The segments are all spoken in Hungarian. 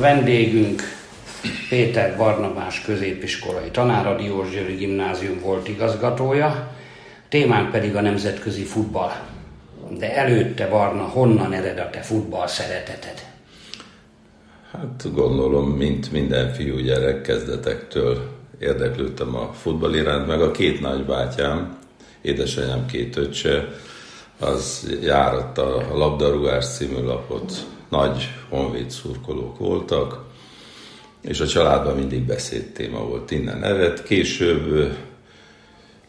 Vendégünk Péter Barnabás középiskolai tanár, a Diósgyőri Gimnázium volt igazgatója, témánk pedig a nemzetközi futball. De előtte, Barna, honnan ered a te futball szereteted? Hát gondolom, mint minden fiú gyerek kezdetektől érdeklődtem a futball iránt, meg a két nagybátyám, édesanyám két öccse, az járatta a labdarúgás című lapot, nagy honvéd szurkolók voltak, és a családban mindig beszédtéma volt, innen ered. Később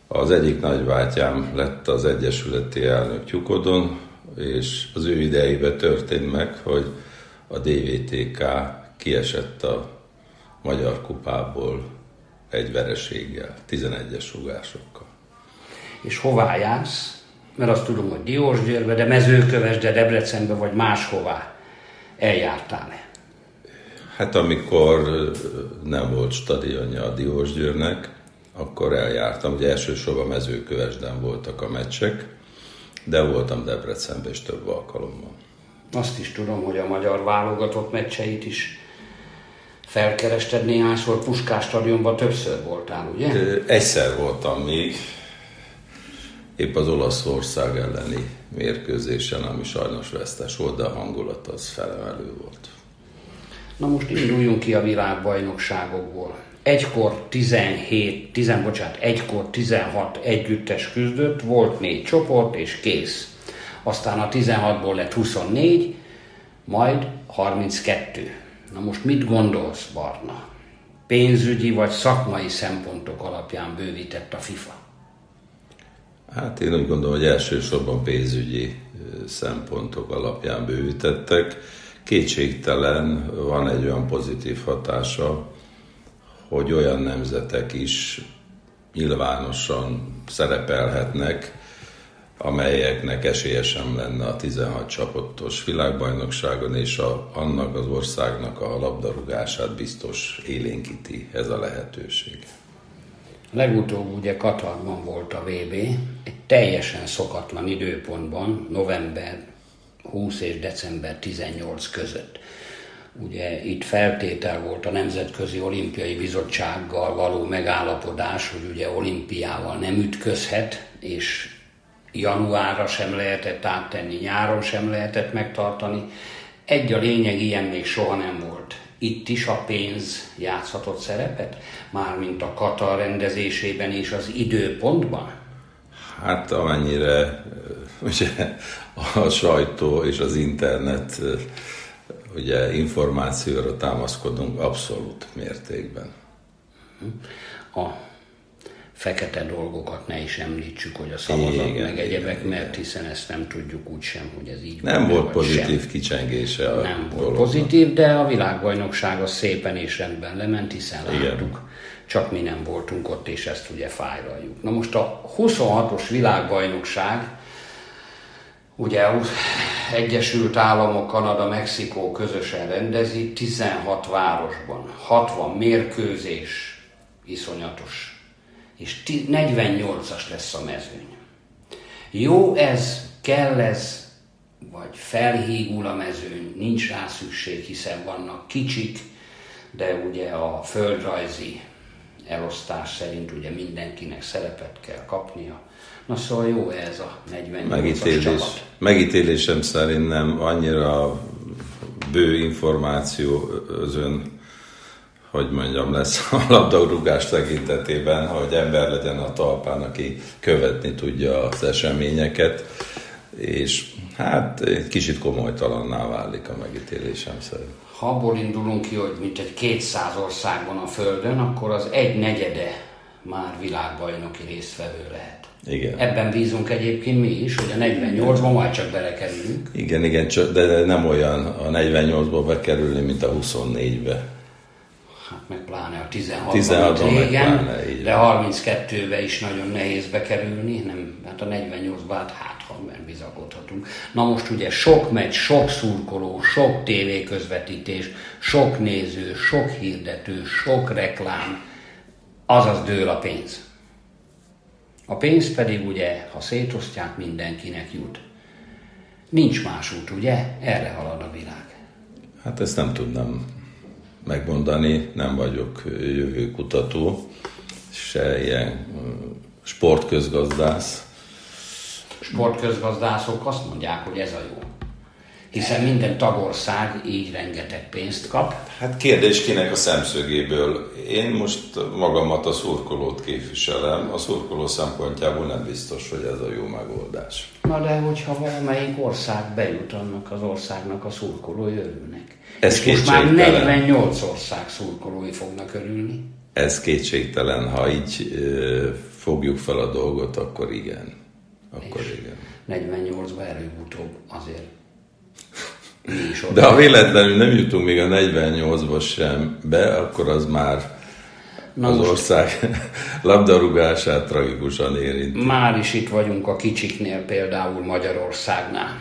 az egyik nagybátyám lett az Egyesületi elnök Tyukodon, és az ő idejében történt meg, hogy a DVTK kiesett a Magyar Kupából egy vereséggel, 11-es rugásokkal. És hová jársz? Mert azt tudom, hogy Diósgyőrbe, de Mezőkövesde, Debrecenbe vagy máshová eljártál-e? Hát amikor nem volt stadionja a Diósgyőrnek, akkor eljártam. Ugye elsősorban Mezőkövesden voltak a meccsek, de voltam Debrecenben is több alkalommal. Azt is tudom, hogy a magyar válogatott meccseit is felkerested néhányszor, Puskás stadionban többször voltál, ugye? Egyszer voltam még, épp az Olaszország elleni mérkőzésen, ami sajnos vesztes volt, de a hangulat az felemelő volt. Na most induljunk ki a világbajnokságokból. Egykor 17, 10, bocsánat, egykor 16 együttes küzdött, volt négy csoport és kész. Aztán a 16-ból lett 24, majd 32. Na most mit gondolsz, Barna? Pénzügyi vagy szakmai szempontok alapján bővített a FIFA? Hát én úgy gondolom, hogy elsősorban pénzügyi szempontok alapján bővítettek. Kétségtelen van egy olyan pozitív hatása, hogy olyan nemzetek is nyilvánosan szerepelhetnek, amelyeknek esélye sem lenne a 16 csapatos világbajnokságon, és a, annak az országnak a labdarúgását biztos élénkíti ez a lehetőség. Legutóbb ugye Katarban volt a VB, egy teljesen szokatlan időpontban, november 20 és december 18 között. Ugye itt feltétel volt a Nemzetközi Olimpiai Bizottsággal való megállapodás, hogy ugye olimpiával nem ütközhet, és januárra sem lehetett áttenni, nyáron sem lehetett megtartani. Egy a lényeg, ilyen még soha nem volt. Itt is a pénz játszhatott szerepet, mármint a Katar rendezésében és az időpontban? Hát amennyire ugye, a sajtó és az internet ugye információra támaszkodunk abszolút mértékben. A fekete dolgokat ne is említsük, hogy a szavazat igen, meg egyebek, igen, mert hiszen ezt nem tudjuk úgy sem, hogy ez így Nem volt pozitív sem. kicsengése a Nem volt dolognak. pozitív, de a világbajnokság az szépen és rendben lement, hiszen igen. láttuk, csak mi nem voltunk ott, és ezt ugye fájlaljuk. Na most a 26-os világbajnokság, ugye Egyesült Államok, Kanada, Mexikó közösen rendezi, 16 városban, 60 mérkőzés, iszonyatos és 48-as lesz a mezőny. Jó ez, kell ez, vagy felhígul a mezőny, nincs rá szükség, hiszen vannak kicsik, de ugye a földrajzi elosztás szerint ugye mindenkinek szerepet kell kapnia. Na szóval jó ez a 48 Megítélés, csapat. Megítélésem szerint nem annyira bő információ az ön hogy mondjam, lesz a labdarúgás tekintetében, hogy ember legyen a talpán, aki követni tudja az eseményeket, és hát egy kicsit komolytalanná válik a megítélésem szerint. Ha abból indulunk ki, hogy mint egy 200 országban a Földön, akkor az egy negyede már világbajnoki résztvevő lehet. Igen. Ebben bízunk egyébként mi is, hogy a 48-ban majd csak belekerülünk. Igen, igen, de nem olyan a 48-ba bekerülni, mint a 24-be hát meg pláne a 16 16 régen, pláne, de 32-be is nagyon nehéz bekerülni, nem, hát a 48-ban hát, hát ha bizakodhatunk. Na most ugye sok meccs, sok szurkoló, sok tévéközvetítés, sok néző, sok hirdető, sok reklám, azaz dől a pénz. A pénz pedig ugye, ha szétosztják, mindenkinek jut. Nincs más út, ugye? Erre halad a világ. Hát ezt nem tudnám megmondani, nem vagyok jövőkutató, se ilyen sportközgazdász. Sportközgazdászok azt mondják, hogy ez a jó hiszen minden tagország így rengeteg pénzt kap. Hát kérdés kinek a szemszögéből. Én most magamat a szurkolót képviselem, a szurkoló szempontjából nem biztos, hogy ez a jó megoldás. Na de hogyha valamelyik ország bejut, annak az országnak a szurkolói örülnek. Ez És most már 48 ország szurkolói fognak örülni. Ez kétségtelen, ha így fogjuk fel a dolgot, akkor igen. Akkor És igen. 48-ban előbb-utóbb azért de ha véletlenül nem jutunk még a 48-ba sem be, akkor az már Na az most, ország labdarúgását tragikusan érinti. Már is itt vagyunk a kicsiknél, például Magyarországnál,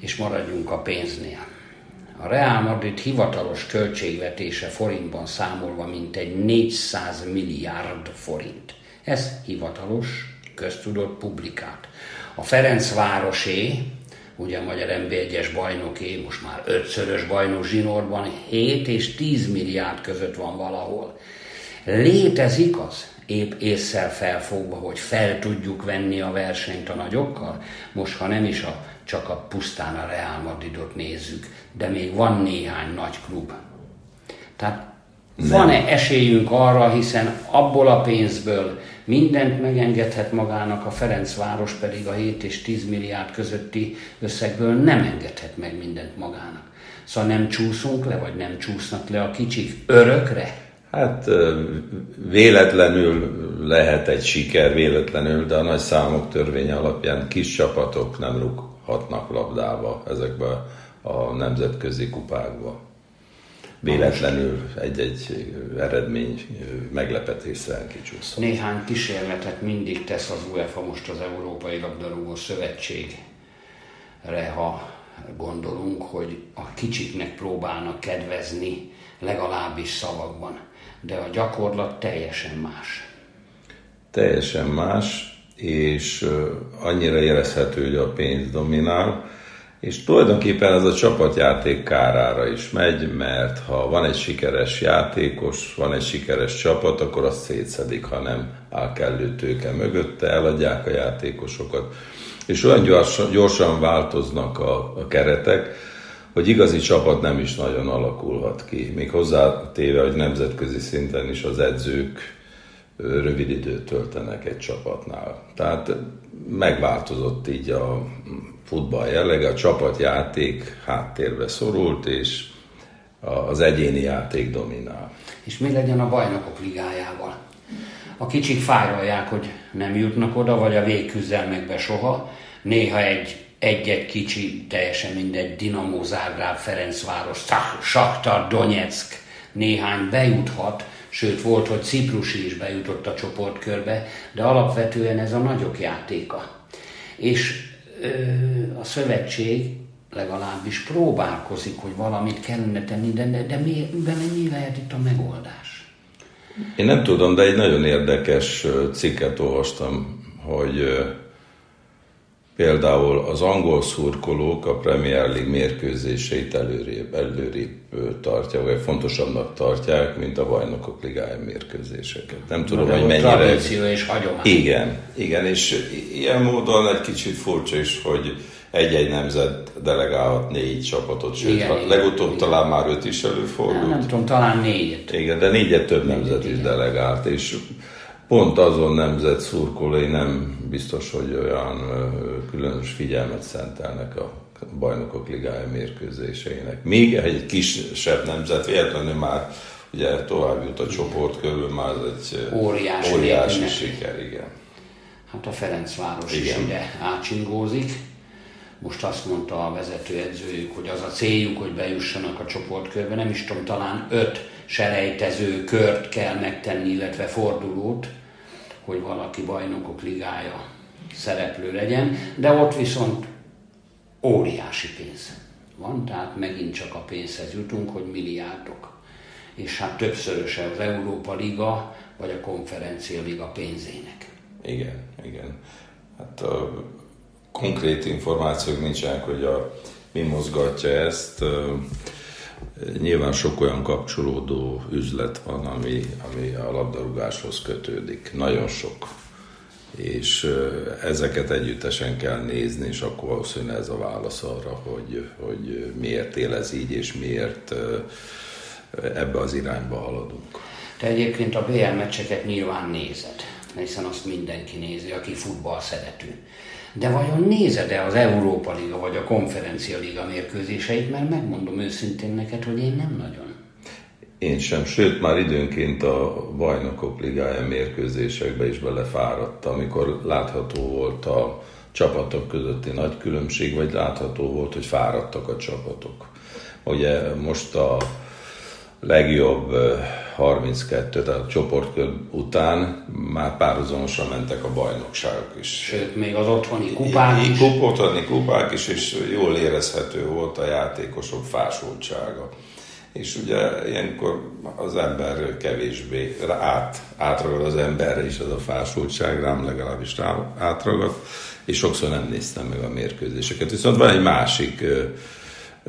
és maradjunk a pénznél. A Real Madrid hivatalos költségvetése forintban számolva mintegy 400 milliárd forint. Ez hivatalos, köztudott, publikált. A Ferencvárosé ugye a Magyar NB1-es bajnoké, most már ötszörös bajnok zsinórban 7 és 10 milliárd között van valahol. Létezik az, épp észszel felfogva, hogy fel tudjuk venni a versenyt a nagyokkal? Most, ha nem is a, csak a pusztán a Real Madridot nézzük, de még van néhány nagy klub. Tehát van-e esélyünk arra, hiszen abból a pénzből mindent megengedhet magának, a Ferencváros pedig a 7 és 10 milliárd közötti összegből nem engedhet meg mindent magának. Szóval nem csúszunk le, vagy nem csúsznak le a kicsik örökre? Hát véletlenül lehet egy siker, véletlenül, de a nagy számok törvénye alapján kis csapatok nem rúghatnak labdába ezekbe a nemzetközi kupákba véletlenül egy-egy eredmény meglepetésre kicsúszhat. Néhány kísérletet mindig tesz az UEFA most az Európai Labdarúgó Szövetségre, ha gondolunk, hogy a kicsiknek próbálnak kedvezni, legalábbis szavakban, de a gyakorlat teljesen más. Teljesen más, és annyira érezhető, hogy a pénz dominál, és tulajdonképpen ez a csapatjáték kárára is megy, mert ha van egy sikeres játékos, van egy sikeres csapat, akkor azt szétszedik, ha nem áll kellő tőke mögötte, eladják a játékosokat. És olyan gyorsan, gyorsan változnak a, a keretek, hogy igazi csapat nem is nagyon alakulhat ki. Még hozzátéve, hogy nemzetközi szinten is az edzők rövid időt töltenek egy csapatnál. Tehát megváltozott így a futball jellege, a csapatjáték háttérbe szorult, és az egyéni játék dominál. És mi legyen a bajnokok ligájával? A kicsik fájrolják, hogy nem jutnak oda, vagy a végküzdelmekbe soha. Néha egy egy-egy kicsi, teljesen mindegy, Dinamo Zágráb, Ferencváros, Saktar, Donetsk néhány bejuthat, sőt volt, hogy Ciprusi is bejutott a csoportkörbe, de alapvetően ez a nagyok játéka. És a szövetség legalábbis próbálkozik, hogy valamit kellene tenni, de, de, de mi, mi lehet itt a megoldás? Én nem tudom, de egy nagyon érdekes cikket olvastam, hogy Például az angol szurkolók a Premier League mérkőzéseit előrébb, előrébb tartják, vagy fontosabbnak tartják, mint a bajnokok ligája mérkőzéseket. Nem tudom, hogy mennyire... Tradíció és hagyomány. Igen, igen, és ilyen módon egy kicsit furcsa is, hogy egy-egy nemzet delegálhat négy csapatot, sőt, igen, igen, legutóbb igen. talán már öt is előfordult. Nem, nem tudom, talán négyet. Igen, de négyet több négyet, nemzet igen. is delegált, és pont azon nemzet szurkolói nem biztos, hogy olyan különös figyelmet szentelnek a bajnokok ligája mérkőzéseinek. Még egy kisebb nemzet véletlenül már ugye tovább jut a csoport körül, már ez egy óriási, óriási siker, igen. Hát a Ferencváros igen. is ide átsingózik. Most azt mondta a vezetőedzőjük, hogy az a céljuk, hogy bejussanak a csoportkörbe, nem is tudom, talán öt selejtező kört kell megtenni, illetve fordulót, hogy valaki bajnokok ligája szereplő legyen, de ott viszont óriási pénz van, tehát megint csak a pénzhez jutunk, hogy milliárdok. És hát többszöröse az Európa Liga, vagy a Konferencia Liga pénzének. Igen, igen. Hát a konkrét információk nincsenek, hogy a, mi mozgatja ezt. Nyilván sok olyan kapcsolódó üzlet van, ami, ami a labdarúgáshoz kötődik. Nagyon sok. És ezeket együttesen kell nézni, és akkor valószínűleg ez a válasz arra, hogy, hogy miért él ez így, és miért ebbe az irányba haladunk. Te egyébként a BL meccseket nyilván nézed, hiszen azt mindenki nézi, aki futball szerető. De vajon nézed-e az Európa Liga vagy a Konferencia Liga mérkőzéseit? Mert megmondom őszintén neked, hogy én nem nagyon. Én sem, sőt már időnként a bajnokok ligája mérkőzésekbe is belefáradtam, amikor látható volt a csapatok közötti nagy különbség, vagy látható volt, hogy fáradtak a csapatok. Ugye most a legjobb 32, tehát a csoportkör után már párhuzamosan mentek a bajnokságok is. Sőt, még az otthoni kupák is. Kup, otthoni kupák is, és jól érezhető volt a játékosok fásultsága. És ugye ilyenkor az ember kevésbé át, átragad az emberre is az a fásultság, rám legalábbis rám átragad, és sokszor nem néztem meg a mérkőzéseket. Viszont van egy másik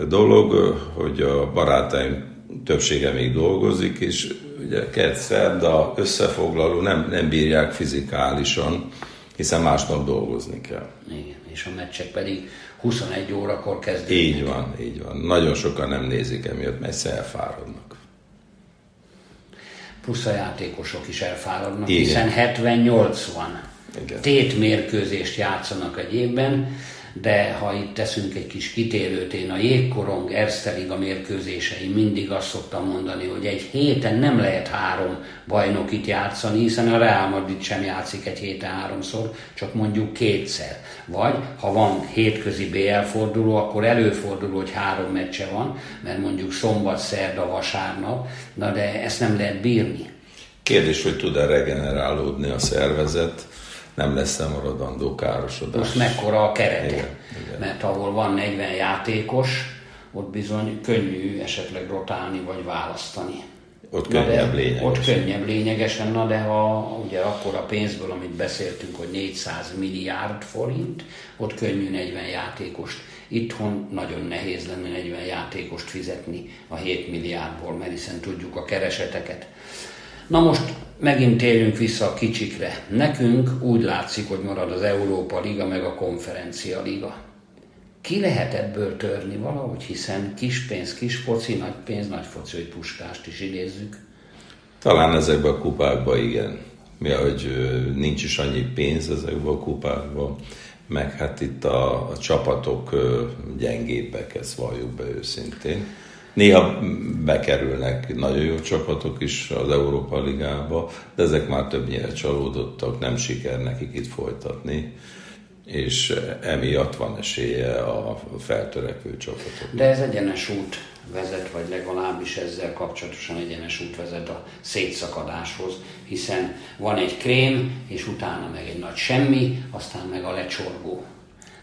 dolog, hogy a barátaim többsége még dolgozik, és ugye kedd szerda összefoglaló nem, nem bírják fizikálisan, hiszen másnap dolgozni kell. Igen, és a meccsek pedig 21 órakor kezdődnek. Így van, így van. Nagyon sokan nem nézik emiatt, mert elfáradnak. Plusz a játékosok is elfáradnak, Igen. hiszen 70-80 tétmérkőzést játszanak egy évben, de ha itt teszünk egy kis kitérőt, én a jégkorong Erzteliga mérkőzései mindig azt szoktam mondani, hogy egy héten nem lehet három bajnokit játszani, hiszen a Real Madrid sem játszik egy héten háromszor, csak mondjuk kétszer. Vagy ha van hétközi BL forduló, akkor előfordul, hogy három meccse van, mert mondjuk szombat, szerda, vasárnap, na de ezt nem lehet bírni. Kérdés, hogy tud-e regenerálódni a szervezet, nem lesz-e maradandó károsodás. Most mekkora a kerete. Igen, igen. Mert ahol van 40 játékos, ott bizony könnyű esetleg rotálni vagy választani. Ott könnyebb lényegesen. Ott könnyebb lényegesen, na de ha ugye akkor a pénzből, amit beszéltünk, hogy 400 milliárd forint, ott könnyű 40 játékost. Itthon nagyon nehéz lenne 40 játékost fizetni a 7 milliárdból, mert hiszen tudjuk a kereseteket. Na most megint térjünk vissza a kicsikre. Nekünk úgy látszik, hogy marad az Európa Liga meg a Konferencia Liga. Ki lehet ebből törni valahogy, hiszen kis pénz, kis foci, nagy pénz, nagy foci, hogy puskást is idézzük. Talán ezekben a kupákban igen. Mi, hogy nincs is annyi pénz ezekben a kupákban, meg hát itt a, a csapatok gyengébbek, ezt valljuk be őszintén Néha bekerülnek nagyon jó csapatok is az Európa Ligába, de ezek már többnyire csalódottak, nem siker nekik itt folytatni és emiatt van esélye a feltörekvő csapatok. De ez egyenes út vezet, vagy legalábbis ezzel kapcsolatosan egyenes út vezet a szétszakadáshoz, hiszen van egy krém, és utána meg egy nagy semmi, aztán meg a lecsorgó.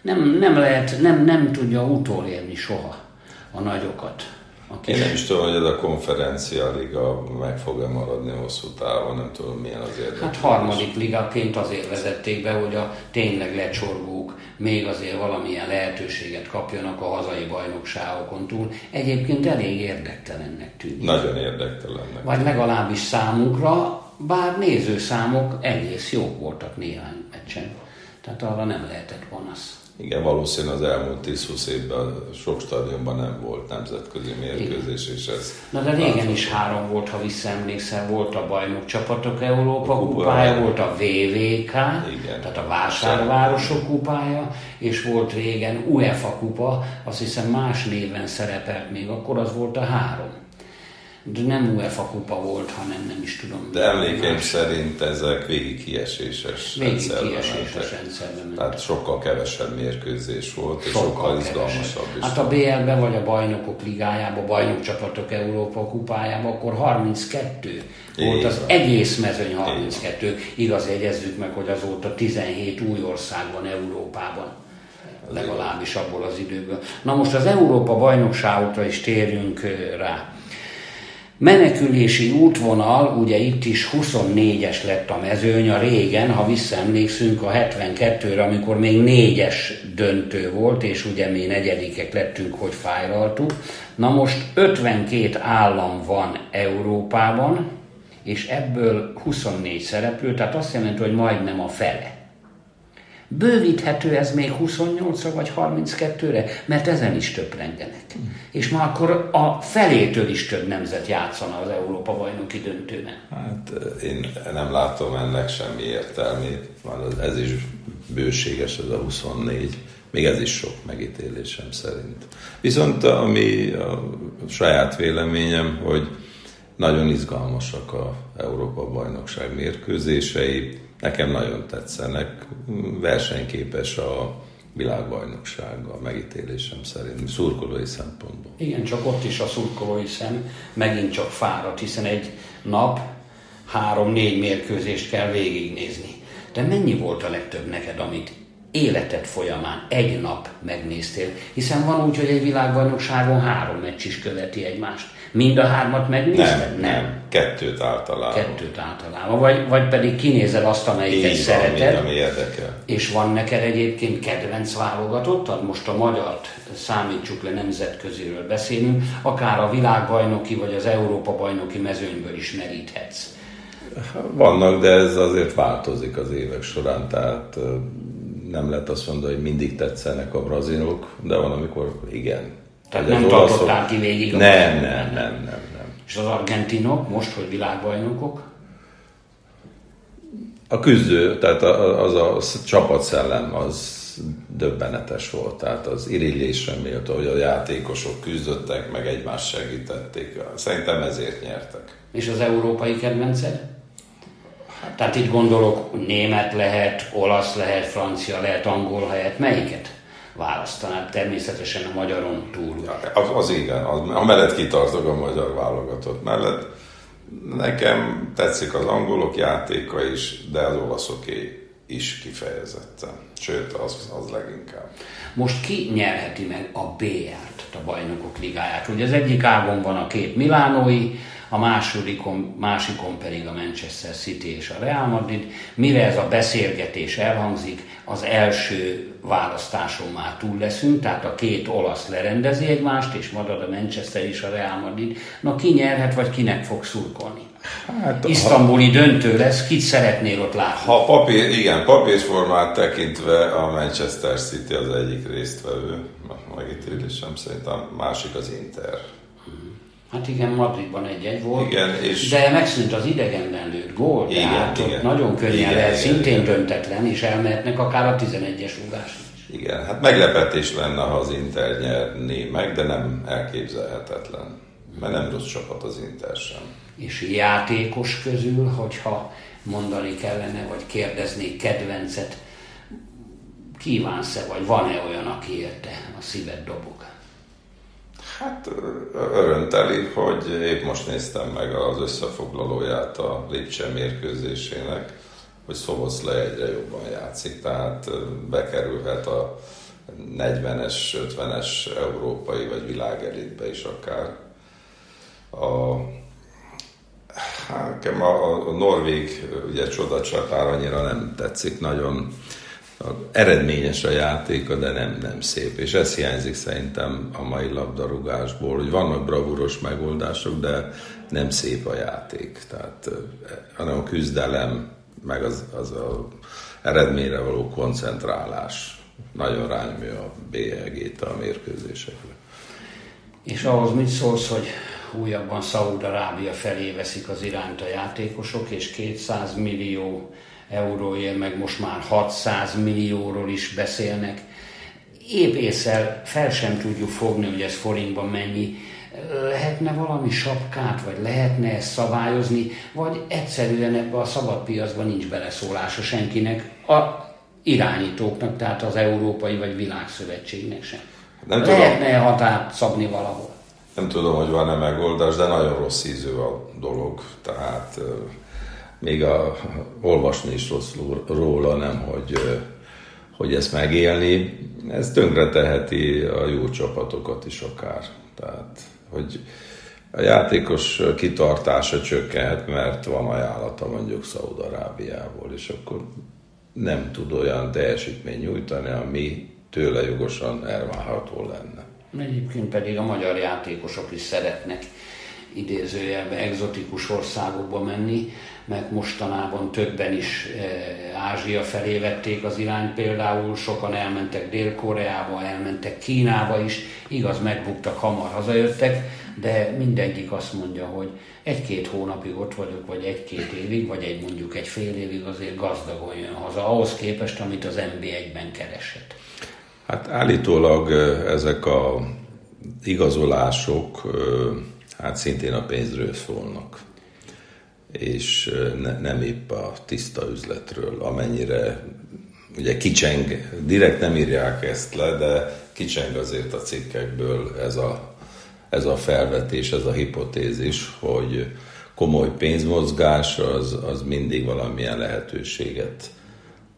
Nem, nem lehet, nem, nem tudja utolérni soha a nagyokat. Én nem is tudom, hogy ez a konferencia liga meg fog-e maradni hosszú távon, nem tudom milyen az érdekes. Hát harmadik ligaként azért vezették be, hogy a tényleg lecsorgók még azért valamilyen lehetőséget kapjanak a hazai bajnokságokon túl. Egyébként elég érdektelennek tűnik. Nagyon érdektelennek. Vagy legalábbis számunkra, bár nézőszámok egész jók voltak néhány meccsen. Tehát arra nem lehetett panasz. Igen, valószínűleg az elmúlt 10-20 évben sok stadionban nem volt nemzetközi mérkőzés, és ez... Na de régen is három volt, ha visszaemlékszel, volt a bajnok csapatok Európa a kupája, volt a VVK, Igen. tehát a vásárvárosok kupája, és volt régen UEFA kupa, azt hiszem más néven szerepelt még, akkor az volt a három de nem UEFA kupa volt, hanem nem is tudom. De emlékeim szerint ezek végig kieséses végig kieséses rendszerben Tehát sokkal kevesebb mérkőzés volt, sokkal és sokkal izgalmasabb is. Hát a BL-ben vagy a bajnokok ligájában, bajnokcsapatok Európa kupájában, akkor 32 volt az egész mezőny 32. Igaz, jegyezzük meg, hogy azóta 17 új ország van Európában legalábbis abból az időből. Na most az Európa bajnokságokra is térjünk rá. Menekülési útvonal, ugye itt is 24-es lett a mezőny, a régen, ha visszaemlékszünk a 72-re, amikor még négyes döntő volt, és ugye mi negyedikek lettünk, hogy fájraltuk, Na most 52 állam van Európában, és ebből 24 szereplő, tehát azt jelenti, hogy majdnem a fele. Bővíthető ez még 28 vagy 32-re, mert ezen is többrengenek. Mm. És már akkor a felétől is több nemzet játszana az Európa bajnoki döntőben. Hát én nem látom ennek semmi értelmét. Ez is bőséges, ez a 24. Még ez is sok megítélésem szerint. Viszont ami a saját véleményem, hogy nagyon izgalmasak a Európa bajnokság mérkőzései, nekem nagyon tetszenek, versenyképes a világbajnokság a megítélésem szerint, szurkolói szempontból. Igen, csak ott is a szurkolói szem megint csak fáradt, hiszen egy nap három-négy mérkőzést kell végignézni. De mennyi volt a legtöbb neked, amit életed folyamán egy nap megnéztél, hiszen van úgy, hogy egy világbajnokságon három meccs is követi egymást. Mind a hármat megnézted? Nem, nem. Kettőt általában. Kettőt általában. Vagy, vagy pedig kinézel azt, amelyiket Így szereted. Van, ami érdekel. És van neked egyébként kedvenc válogatottad? Most a magyart számítsuk le, nemzetköziről beszélünk, akár a világbajnoki vagy az Európa bajnoki mezőnyből is meríthetsz. Vannak, de ez azért változik az évek során, tehát nem lehet azt mondani, hogy mindig tetszenek a brazilok, de van, amikor igen. Tehát nem tartották ki végig a nem, nem, nem, nem, nem, nem. És az argentinok most, hogy világbajnokok? A küzdő, tehát az a csapatszellem az döbbenetes volt. Tehát az irigylésre méltó, hogy a játékosok küzdöttek, meg egymást segítették. Szerintem ezért nyertek. És az európai kedvenced? Tehát itt gondolok, német lehet, olasz lehet, francia lehet, angol lehet, melyiket választanád természetesen a magyaron túl? Az, az igen, az, amellett kitartok a magyar válogatott mellett. Nekem tetszik az angolok játéka is, de az olaszoké is kifejezetten. Sőt, az, az leginkább. Most ki nyerheti meg a BR-t, a bajnokok ligáját? Ugye az egyik ágon van a két milánói, a másodikon, másikon pedig a Manchester City és a Real Madrid. Mire ez a beszélgetés elhangzik, az első választáson már túl leszünk, tehát a két olasz lerendezi egymást, és marad a Manchester és a Real Madrid. Na ki nyerhet, vagy kinek fog szurkolni? Hát, Isztambuli ha, döntő lesz, kit szeretnél ott látni? Ha papír, igen, papírformát tekintve a Manchester City az egyik résztvevő, megítélésem szerint a másik az Inter. Hát igen, Madridban egy-egy volt, igen, és de megszűnt az idegenden lőtt gól, igen, tehát igen, nagyon könnyen igen, lehet, igen, szintén igen. döntetlen, és elmehetnek akár a 11-es rúgás is. Igen, hát meglepetés lenne, ha az Inter nyerné meg, de nem elképzelhetetlen, mert nem rossz csapat az Inter sem. És játékos közül, hogyha mondani kellene, vagy kérdeznék kedvencet, kívánsz-e, vagy van-e olyan, aki érte a szíved dobog? Hát örönteli, hogy épp most néztem meg az összefoglalóját a Lipcse mérkőzésének, hogy Szoboszlai egyre jobban játszik, tehát bekerülhet a 40-es, 50-es európai vagy világelitbe is akár. A, hát, a, a Norvég ugye csodacsatár annyira nem tetszik, nagyon eredményes a játéka, de nem, nem szép. És ez hiányzik szerintem a mai labdarúgásból, hogy vannak bravúros megoldások, de nem szép a játék. Tehát, hanem a küzdelem, meg az, az a eredményre való koncentrálás nagyon rányomja a bélyegét a mérkőzésekre. És ahhoz mit szólsz, hogy újabban Szaúd-Arábia felé veszik az irányt a játékosok, és 200 millió euróért, meg most már 600 millióról is beszélnek. Épp észre fel sem tudjuk fogni, hogy ez forintban mennyi. Lehetne valami sapkát, vagy lehetne ezt szabályozni, vagy egyszerűen ebbe a szabadpiacban nincs beleszólása senkinek, a irányítóknak, tehát az Európai vagy Világszövetségnek sem. Nem lehetne tudom, határt szabni valahol? Nem tudom, hogy van-e megoldás, de nagyon rossz ízű a dolog. Tehát még a, olvasni is rossz róla, nem hogy, hogy ezt megélni. Ez tönkre teheti a jó csapatokat is akár. Tehát, hogy a játékos kitartása csökkenhet, mert van ajánlata mondjuk Szaúd-Arábiából, és akkor nem tud olyan teljesítmény nyújtani, ami tőle jogosan elvárható lenne. Egyébként pedig a magyar játékosok is szeretnek idézőjelben egzotikus országokba menni, mert mostanában többen is eh, Ázsia felé vették az irányt, például sokan elmentek Dél-Koreába, elmentek Kínába is, igaz, megbuktak, hamar hazajöttek, de mindegyik azt mondja, hogy egy-két hónapig ott vagyok, vagy egy-két évig, vagy egy mondjuk egy fél évig azért gazdagon jön haza, ahhoz képest, amit az NB1-ben keresett. Hát állítólag ezek a igazolások hát szintén a pénzről szólnak és ne, nem épp a tiszta üzletről, amennyire ugye kicseng, direkt nem írják ezt le, de kicseng azért a cikkekből ez a, ez a felvetés, ez a hipotézis, hogy komoly pénzmozgás az, az mindig valamilyen lehetőséget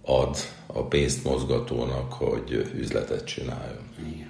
ad a pénzt mozgatónak, hogy üzletet csináljon. Igen.